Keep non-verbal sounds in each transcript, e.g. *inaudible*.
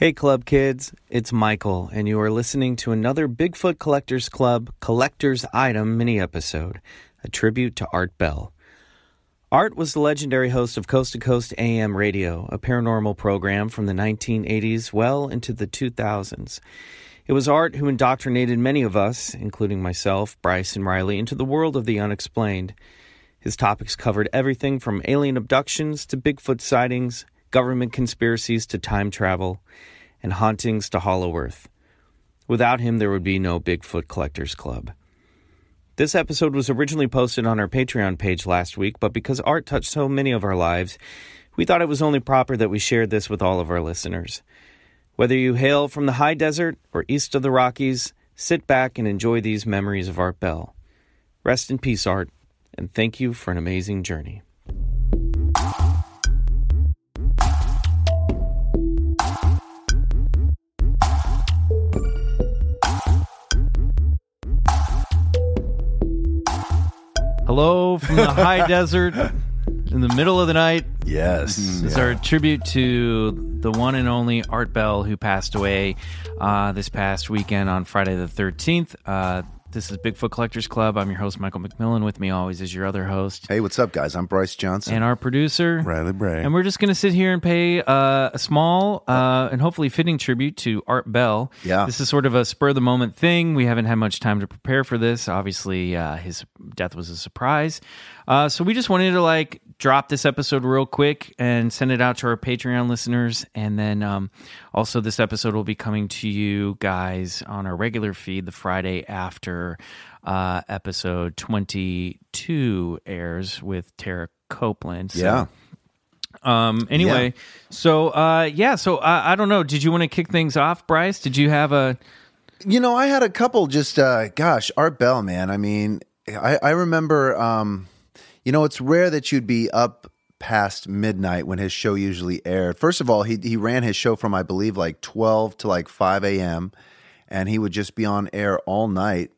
Hey, Club Kids, it's Michael, and you are listening to another Bigfoot Collectors Club Collector's Item mini episode, a tribute to Art Bell. Art was the legendary host of Coast to Coast AM Radio, a paranormal program from the 1980s well into the 2000s. It was Art who indoctrinated many of us, including myself, Bryce, and Riley, into the world of the unexplained. His topics covered everything from alien abductions to Bigfoot sightings, government conspiracies to time travel, and hauntings to Hollow Earth. Without him, there would be no Bigfoot Collectors Club. This episode was originally posted on our Patreon page last week, but because art touched so many of our lives, we thought it was only proper that we shared this with all of our listeners. Whether you hail from the high desert or east of the Rockies, sit back and enjoy these memories of Art Bell. Rest in peace, Art, and thank you for an amazing journey. Hello from the high *laughs* desert in the middle of the night. Yes. This is our tribute to the one and only Art Bell, who passed away uh, this past weekend on Friday the 13th. Uh, this is Bigfoot Collectors Club. I'm your host, Michael McMillan. With me always is your other host Hey, what's up, guys? I'm Bryce Johnson. and our producer, Riley Bray. And we're just going to sit here and pay uh, a small uh, and hopefully fitting tribute to Art Bell. Yeah. This is sort of a spur of the moment thing. We haven't had much time to prepare for this. Obviously, uh, his death was a surprise. Uh, so we just wanted to like drop this episode real quick and send it out to our Patreon listeners. And then um, also, this episode will be coming to you guys on our regular feed the Friday after uh, episode 22 airs with Tara Copeland. So, yeah. um. Anyway, so uh, yeah. So uh, I don't know. Did you want to kick things off, Bryce? Did you have a? You know, I had a couple just, uh, gosh, Art Bell, man. I mean, I, I remember, um, you know, it's rare that you'd be up past midnight when his show usually aired. First of all, he, he ran his show from, I believe, like 12 to like 5 a.m., and he would just be on air all night.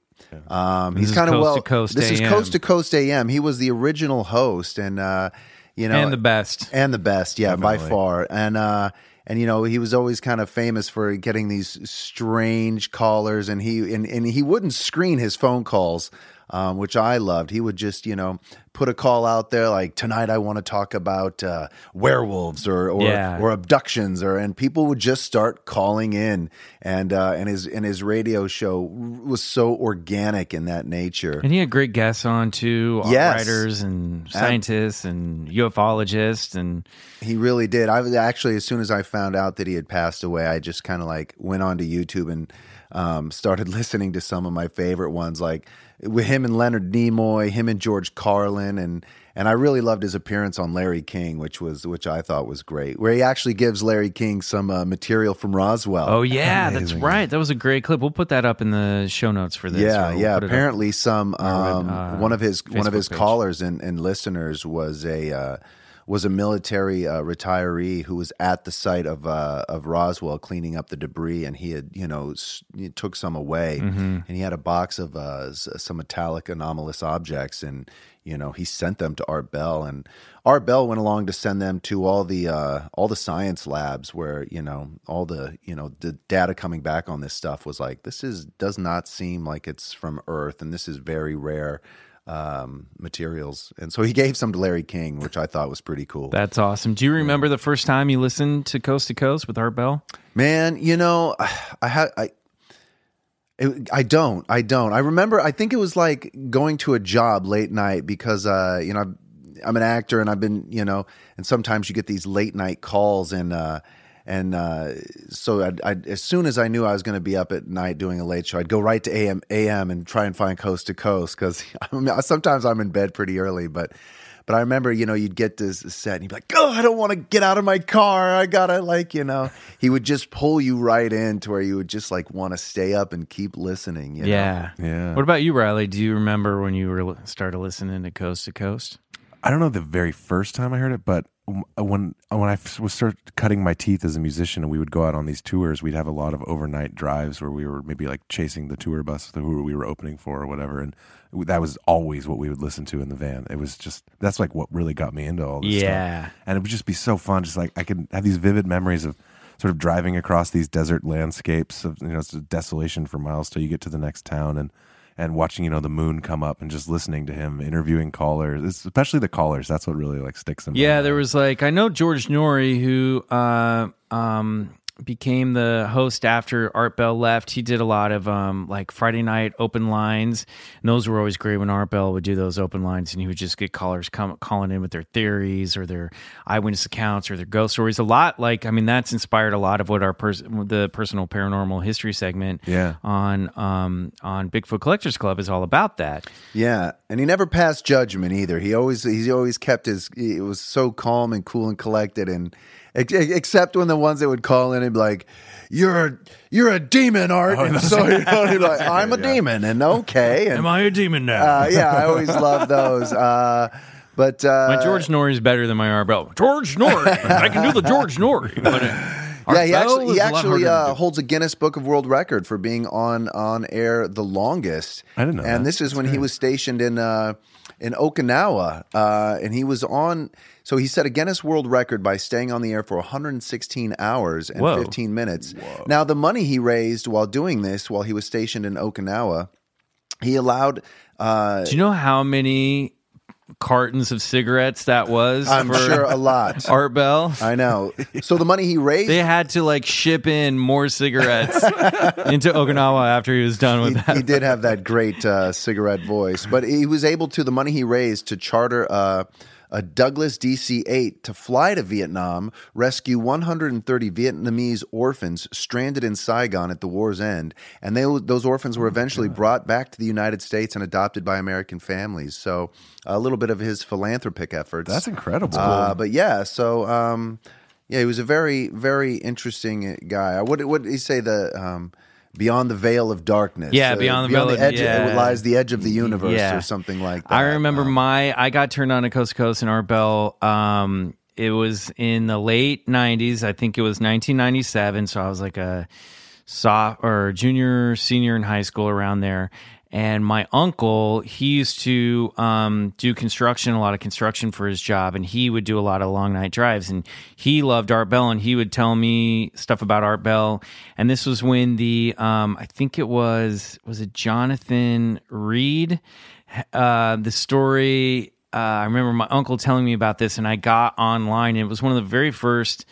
Um, he's kind of well. to Coast this is Coast to Coast AM. He was the original host, and uh, you know, And the best. and the best, yeah, by far. And uh, and you know, he was always kind of famous for getting these strange callers, and he and, and he wouldn't screen his phone calls, um, which I loved. He would just you know put a call out there like tonight I want to talk about uh, werewolves or or, Yeah. or abductions, or and people would just start calling in, and uh, and his and his radio show was so organic in that nature. And he had great guests on too, yes. writers and scientists and ufologists and He really did. I was actually, as soon as I found out that he had passed away, I just kind of like went onto YouTube and um, started *laughs* listening to some of my favorite ones, like with him and Leonard Nimoy, him and George Carlin, and and I really loved his appearance on Larry King, which was which I thought was great, where he actually gives Larry King some uh, material from Roswell. oh yeah, that's right. That was a great clip. We'll put that up in the show notes for this. Yeah, we'll yeah. put it up. Apparently, some um, uh, one of his one of his page. callers and, and listeners was a uh, was a military uh, retiree who was at the site of uh, of Roswell cleaning up the debris, and he had you know s- took some away, Mm-hmm. and he had a box of uh, some metallic anomalous objects, and you know he sent them to Art Bell, and Art Bell went along to send them to all the uh, all the science labs where you know all the you know the data coming back on this stuff was like this is does not seem like it's from Earth, and this is very rare um, materials, and so he gave some to Larry King, which I thought was pretty cool. That's awesome. Do you remember the first time you listened to Coast to Coast with Art Bell? Man, you know, *sighs* I had I. It, I don't. I don't. I remember. I think it was like going to a job late night because, uh, you know, I'm, I'm an actor and I've been, you know, and sometimes you get these late night calls and, uh, and uh, so I'd, I'd, as soon as I knew I was going to be up at night doing a late show, I'd go right to AM AM and try and find Coast to Coast because *laughs* sometimes I'm in bed pretty early, but. But I remember, you know, you'd get this set and you'd be like, oh, I don't want to get out of my car. I gotta like, you know, he would just pull you right in to where you would just like want to stay up and keep listening. You know? Yeah. Yeah. What about you, Riley? Do you remember when you were started listening to Coast to Coast? I don't know the very first time I heard it, but Uh, when uh, when I was start cutting my teeth as a musician, and we would go out on these tours, we'd have a lot of overnight drives where we were maybe like chasing the tour bus who we were opening for or whatever, and that was always what we would listen to in the van. It was just that's like what really got me into all this Yeah. stuff, and it would just be so fun. Just like I could have these vivid memories of sort of driving across these desert landscapes of you know it's a desolation for miles till you get to the next town and and watching you know the moon come up and just listening to him interviewing callers especially the callers. That's what really like sticks in my Yeah, there was like I know George Noory who uh, um, became the host after Art Bell left. He did a lot of um, like Friday night open lines, and those were always great when Art Bell would do those open lines, and he would just get callers come calling in with their theories or their eyewitness accounts or their ghost stories. A lot like I mean that's inspired a lot of what our pers- the personal paranormal history segment Yeah. on um, on Bigfoot Collectors Club is all about that. Yeah, and he never passed judgment either. He always he always kept his. It was so calm and cool and collected, and except when the ones that would call in and be like, "You're a you're a demon, Art," and so you know, he'd like, *laughs* "I'm a demon," and okay, and am I a demon now? uh, yeah, I always love those. *laughs* Uh, but uh, My George Noory is better than my Art Bell. George Noory, I can do the George Noory. But uh, Art *laughs* yeah, he Bell actually he actually uh, holds a Guinness Book of World Record for being on on air the longest. I didn't know And that. this is when he was stationed in uh, in Okinawa, uh, and he was on. So he set a Guinness World Record by staying on the air for 116 hours and Whoa. 15 minutes. Now, the money he raised while doing this, while he was stationed in Okinawa, he allowed. Uh, Do you know how many cartons of cigarettes that was? I'm for sure a lot. *laughs* Art Bell. I know. So the money he raised, They had to like ship in more cigarettes *laughs* into Okinawa after he was done with that. he, he did have that great uh, cigarette voice, but he was able to the money he raised to charter uh, a Douglas DC-8 to fly to Vietnam, rescue 130 Vietnamese orphans stranded in Saigon at the war's end, and they those orphans were eventually brought back to the United States and adopted by American families. So a little bit of his philanthropic efforts. That's incredible. Uh, but yeah, so um, yeah, he was a very, very interesting guy. What what did he say? The um, beyond the veil of darkness. Yeah, Beyond the Veil of- edge yeah. lies the edge of the universe, Yeah. or something like that. I remember Um, my I got turned on to Coast to Coast and Art Bell. Um, it was in the late '90s. I think it was 1997. So I was like a soft or junior, senior in high school around there. And my uncle, he used to um, do construction, a lot of construction for his job, and he would do a lot of long night drives. And he loved Art Bell, and he would tell me stuff about Art Bell. And this was when the, um, I think it was, was it Jonathan Reed? uh, the story. Uh, I remember my uncle telling me about this, and I got online. And it was one of the very first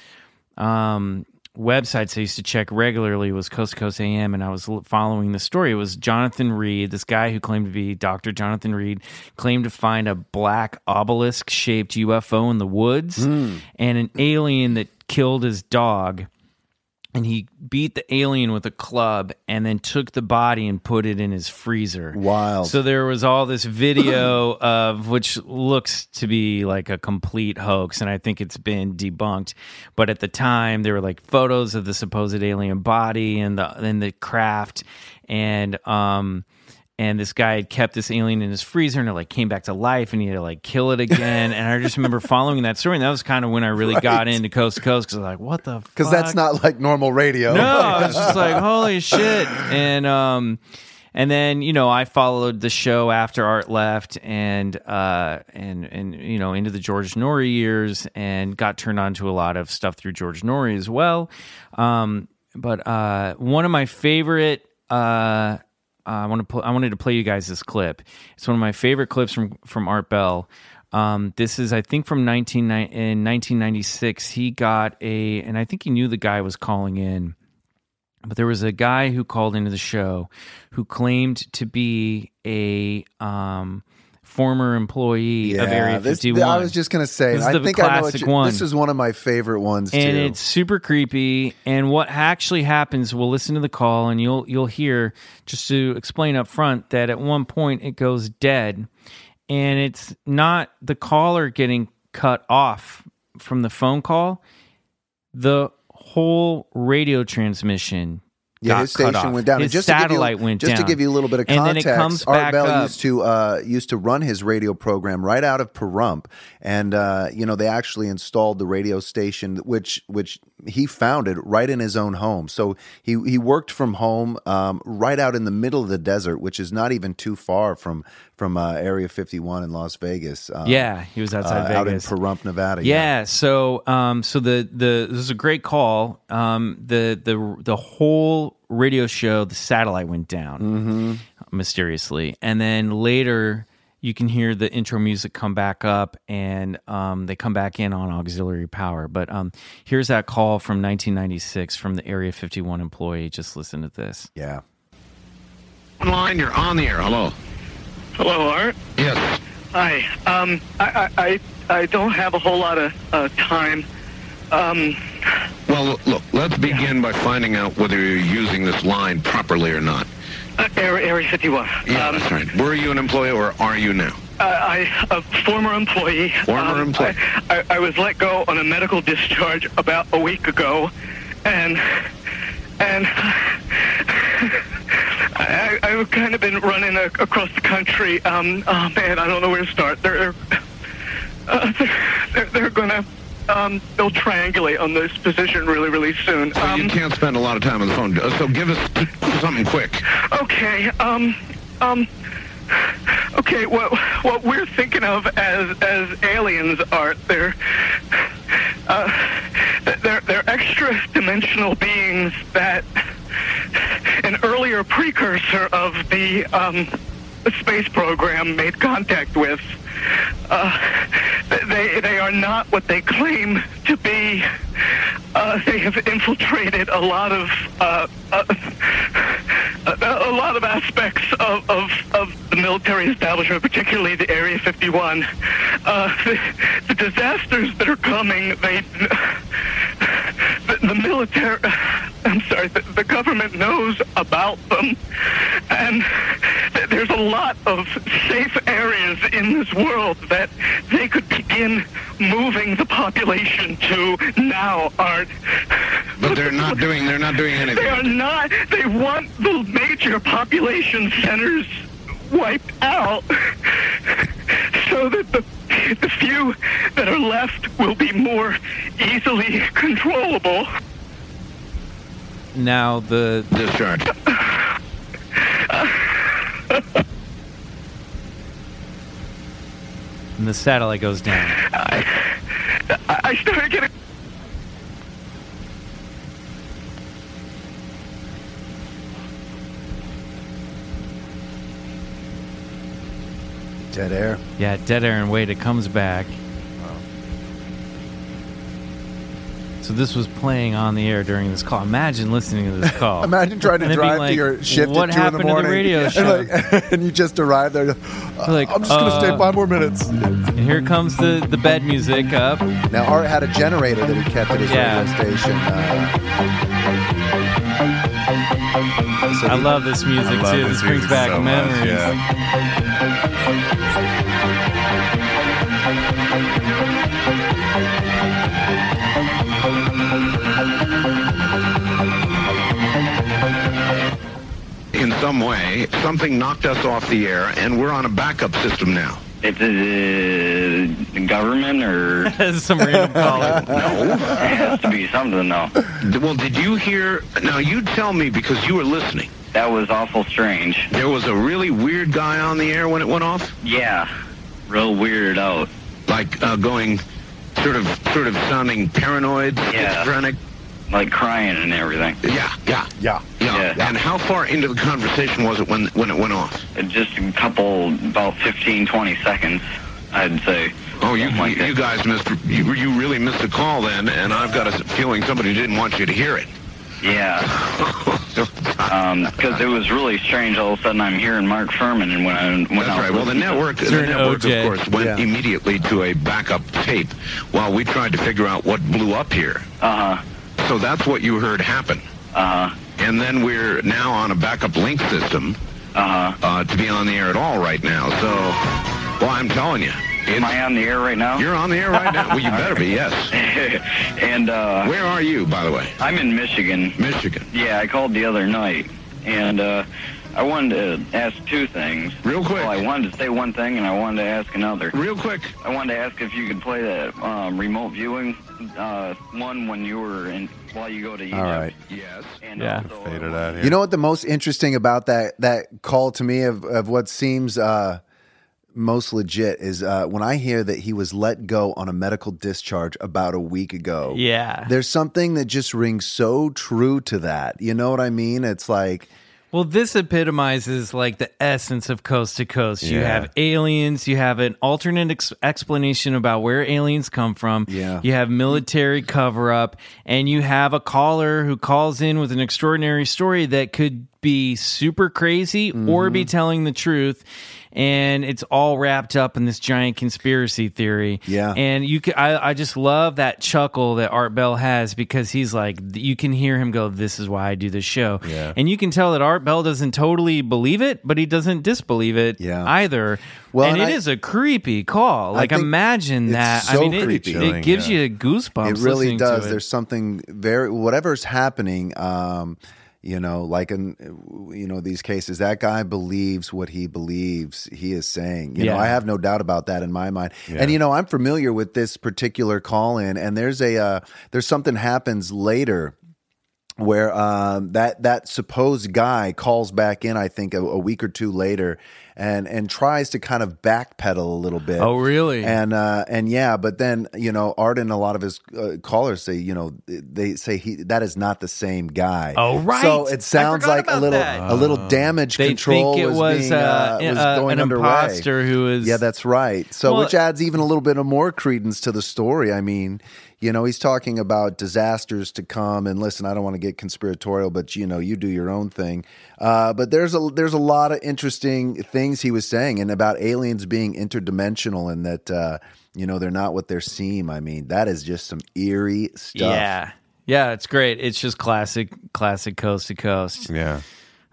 um, websites I used to check regularly. Was Coast to Coast AM, and I was following the story. It was Jonathan Reed, this guy who claimed to be Doctor Jonathan Reed, claimed to find a black obelisk shaped UFO in the woods, hmm. and an alien that killed his dog and he beat the alien with a club and then took the body and put it in his freezer. Wild. So there was all this video *laughs* of which looks to be like a complete hoax and I think it's been debunked. But at the time there were like photos of the supposed alien body and the and the craft and um and this guy had kept this alien in his freezer and it like came back to life and he had to like kill it again. And i just remember *laughs* following that story and that was kind of when i really got into coast to coast because i was like what the because that's not like normal radio. no i was *laughs* just like holy shit. And um and then you know i followed the show after art left and uh and and you know into the george Noory years and got turned on to a lot of stuff through george Noory as well. Um but uh one of my favorite uh I want to. Pl- I wanted to play you guys this clip. It's one of my favorite clips from from Art Bell. Um, this is, I think, from 19, in 1996. He got a, and I think he knew the guy was calling in, but there was a guy who called into the show who claimed to be a um, former employee of Area this, 51. I was just gonna say. This is I the think I know what classic you, one. This is one of my favorite ones and too. it's super creepy. And what actually happens, we'll listen to the call, and you'll you'll hear just to explain up front that at one point it goes dead, and it's not the caller getting cut off from the phone call. The whole radio transmission Yeah, his station went down. His and just satellite to give you, went just down. Just to give you a little bit of And context, it comes Art Bell up. used to uh, used to run his radio program right out of Pahrump, and uh, you know they actually installed the radio station, which which he founded right in his own home. So he he worked from home, um, right out in the middle of the desert, which is not even too far from from uh, Area 51 in Las Vegas. Um, Yeah, he was outside uh, out in Vegas. Pahrump, Nevada. Yeah. So, um, so the the this is a great call. Um, the the the whole radio show, the satellite went down Mm-hmm. mysteriously, and then later you can hear the intro music come back up, and um, they come back in on auxiliary power. But um, here's that call from 1996 from the Area 51 employee. Just listen to this. yeah. line. You're on the air. Hello. Hello, Art. Yes. Hi. Um, I, I, I, don't have a whole lot of uh, time. Um, Well, look. Let's begin by finding out whether you're using this line properly or not. uh, Area, Area 51. Yeah, um, that's right. Were you an employee or are you now? I, I, a former employee. Former um, employee. I, I, I was let go on a medical discharge about a week ago, and and *laughs* I, I've kind of been running a, across the country. Um, oh man, I don't know where to start. They're uh, they're, they're, they're gonna um, they'll triangulate on this position really, really soon. So you Um, can't spend a lot of time on the phone. Uh, So give us something quick. Okay. Um. Um. Okay. What what we're thinking of as as aliens are they're uh, they're they're extra dimensional beings that an earlier precursor of the um space program made contact with. Uh, they they are not what they claim to be. Uh, they have infiltrated a lot of uh, uh, a, a lot of aspects of, of, of the military establishment, particularly the Area 51. Uh, the, the disasters that are coming, they the, the military. I'm sorry, the, the government knows about them, and th- there's a lot of safe areas in this world that they could begin moving the population to now, Art. But they're not doing. They're not doing anything. They are not. They want the major population centers wiped out so that the the few that are left will be more easily controllable. Now the Discharge. and the satellite goes down. I, I started getting. Dead air. Yeah, dead air and wait. It comes back. So this was playing on the air during this call. Imagine listening to this call. *laughs* Imagine trying to And drive like, to your shift What at two in the morning. to the radio *laughs* and, show? like- *laughs* and you just arrive there. "Uh, like, I'm just going to stay uh, five more minutes. and here comes the the bed music up. Now, Art had a generator that he kept at his Yeah. radio station. Uh, so I he- love this music love too. this This brings back so much, memories. yeah. Some way, something knocked us off the air, and we're on a backup system now. It's a government or *laughs* Some random caller. No, it has to be something though. Well, did you hear? Now you tell me because you were listening. That was awful strange. There was a really weird guy on the air when it went off, Yeah, real weirded out. like uh, going, sort of, sort of sounding paranoid, Yeah. schizophrenic. Like crying and everything. Yeah, yeah, yeah. yeah. Yeah. And how far into the conversation was it when when it went off? Just a couple, about 15, 20 seconds, I'd say. Oh, you like you that. guys missed you, you really missed the call then, and I've got a feeling somebody didn't want you to hear it. Yeah, *laughs* because it was really strange. All of a sudden, I'm hearing Mark Fuhrman, and when I when That's I was right. Well, the network, the network, OJ. of course, went Yeah. immediately to a backup tape while we tried to figure out what blew up here. Uh-huh. So that's what you heard happen. Uh-huh. And then we're now on a backup link system Uh-huh. uh, to be on the air at all right now. So Well, I'm telling you. Am I on the air right now? You're on the air right now. Well, you better be, *laughs* yes. and uh, Where are you, by the way? I'm in Michigan. Michigan. Yeah, I called the other night, and uh, I wanted to ask two things. Real quick. Well, I wanted to say one thing, and I wanted to ask another. Real quick. I wanted to ask if you could play that um, remote viewing uh, one when you were in while you go to Egypt. All right. Yes. And Yeah. also, Faded out here. You know what the most interesting about that that call to me of, of what seems uh, most legit is uh, when I hear that he was let go on a medical discharge about a week ago. Yeah. There's something that just rings so true to that. You know what I mean? It's like Well, this epitomizes like the essence of coast to coast. You have aliens, you have an alternate ex- explanation about where aliens come from. Yeah. You have military cover up, and you have a caller who calls in with an extraordinary story that could be super crazy or Mm-hmm. be telling the truth. And it's all wrapped up in this giant conspiracy theory. Yeah. And you can, I, I just love that chuckle that Art Bell has because he's like, you can hear him go, This is why I do this show. Yeah. And you can tell that Art Bell doesn't totally believe it, but he doesn't disbelieve it Yeah. either. Well, and, and it I- is a creepy call. Like imagine it's that. so I mean, it, creepy. it gives Yeah. you goosebumps. it really listening to does. it. There's something very whatever's happening. Um, you know, like in you know these cases, that guy believes what he believes he is saying. You know, I have no doubt about that in my mind. And you know, I'm familiar with this particular call in, and there's a uh, there's something happens later where um, that that supposed guy calls back in. I think a, a week or two later, and and tries to kind of backpedal a little bit. Oh, really? And uh, and yeah, but then you know, Art and a lot of his uh, callers say, you know, they say he that is not the same guy. Oh, right. So it sounds like a little that. a little damage they control think it was, being, uh, uh, was uh, going an underway. imposter who was. Yeah, that's right. So, Well- which adds even a little bit of more credence to the story. I mean, you know, he's talking about disasters to come. And listen, I don't want to get conspiratorial, but you know, you do your own thing. Uh, but there's a there's a lot of interesting things he was saying, and about aliens being interdimensional, and that uh, you know they're not what they seem. I mean, that is just some eerie stuff. Yeah. Yeah, it's great. It's just classic, classic coast to coast. Yeah.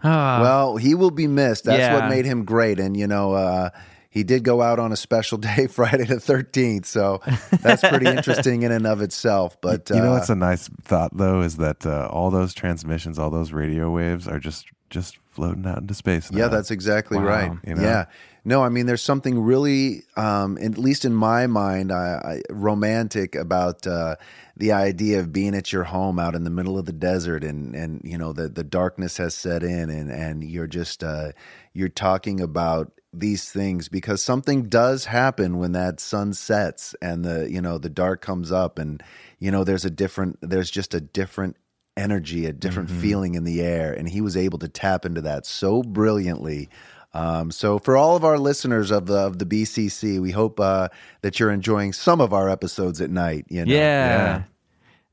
well, he will be missed. That's Yeah. what made him great. And you know, uh, he did go out on a special *laughs* day, Friday the thirteenth. So that's pretty *laughs* interesting in and of itself. But You know uh, what's a nice thought though is that uh, all those transmissions, all those radio waves are just just floating out into space. yeah, that's exactly Wow. right. You know? Yeah. No, I mean, there's something really, um, at least in my mind, I, I, romantic about uh, the idea of being at your home out in the middle of the desert, and and you know the the darkness has set in, and and you're just uh, you're talking about these things because something does happen when that sun sets and the you know the dark comes up, and you know there's a different there's just a different energy, a different feeling in the air, and he was able to tap into that so brilliantly. Um, so, for all of our listeners of the of the BCC, we hope uh, that you're enjoying some of our episodes at night. You know? Yeah.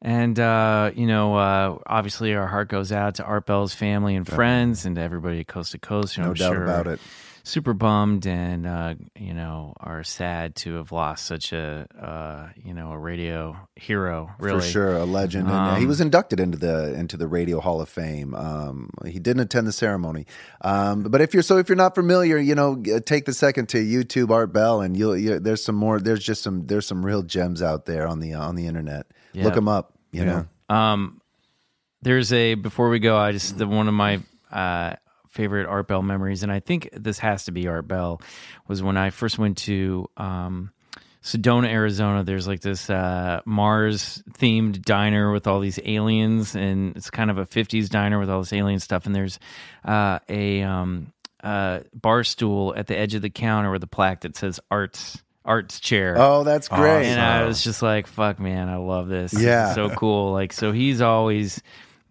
And, uh, you know, uh, obviously our heart goes out to Art Bell's family and friends and to everybody at Coast to Coast. who no I'm doubt sure about it. Super bummed and, uh, you know, are sad to have lost such a, uh, you know, a radio hero, really. For sure, a legend, and uh, he Um, was inducted into the into the Radio Hall of Fame. Um, he didn't attend the ceremony, um, but if you're so if you're not familiar, you know, take the second to YouTube Art Bell, and you'll you, there's some more. There's just some there's some real gems out there on the on the internet. Yeah. Look them up. You know, Um, there's a before we go, I just the one of my uh, favorite Art Bell memories, and I think this has to be Art Bell, was when I first went to um, Sedona, Arizona. There's like this uh, Mars themed diner with all these aliens, and it's kind of a 50s diner with all this alien stuff. And there's uh, a um, uh, bar stool at the edge of the counter with a plaque that says Arts. Arts chair. Oh, that's great. And I was just like, fuck, man, I love this. Yeah. It's so cool. Like, so he's always,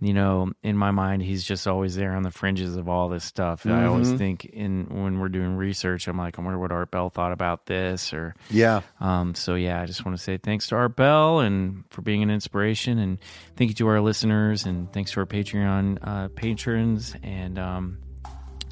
you know, in my mind, he's just always there on the fringes of all this stuff. I always Mm-hmm. think in when we're doing research, I'm like, I wonder what Art Bell thought about this or, yeah. um, so yeah, I just want to say thanks to Art Bell and for being an inspiration and thank you to our listeners and thanks to our Patreon, uh, patrons and, um,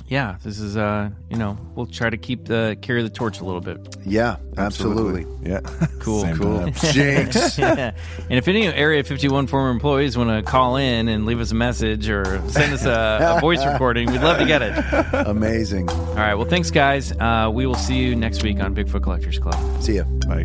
yeah, this is uh, you know, we'll try to keep the carry the torch a little bit. Yeah, absolutely. Yeah. *laughs* Cool. Same Cool. time. *laughs* Jinx. *laughs* yeah. And if any Area 51 former employees want to call in and leave us a message or send us a, a voice recording, we'd love to get it. Amazing. All right. Well, thanks, guys. Uh, we will see you next week on Bigfoot Collectors Club. See ya. Bye.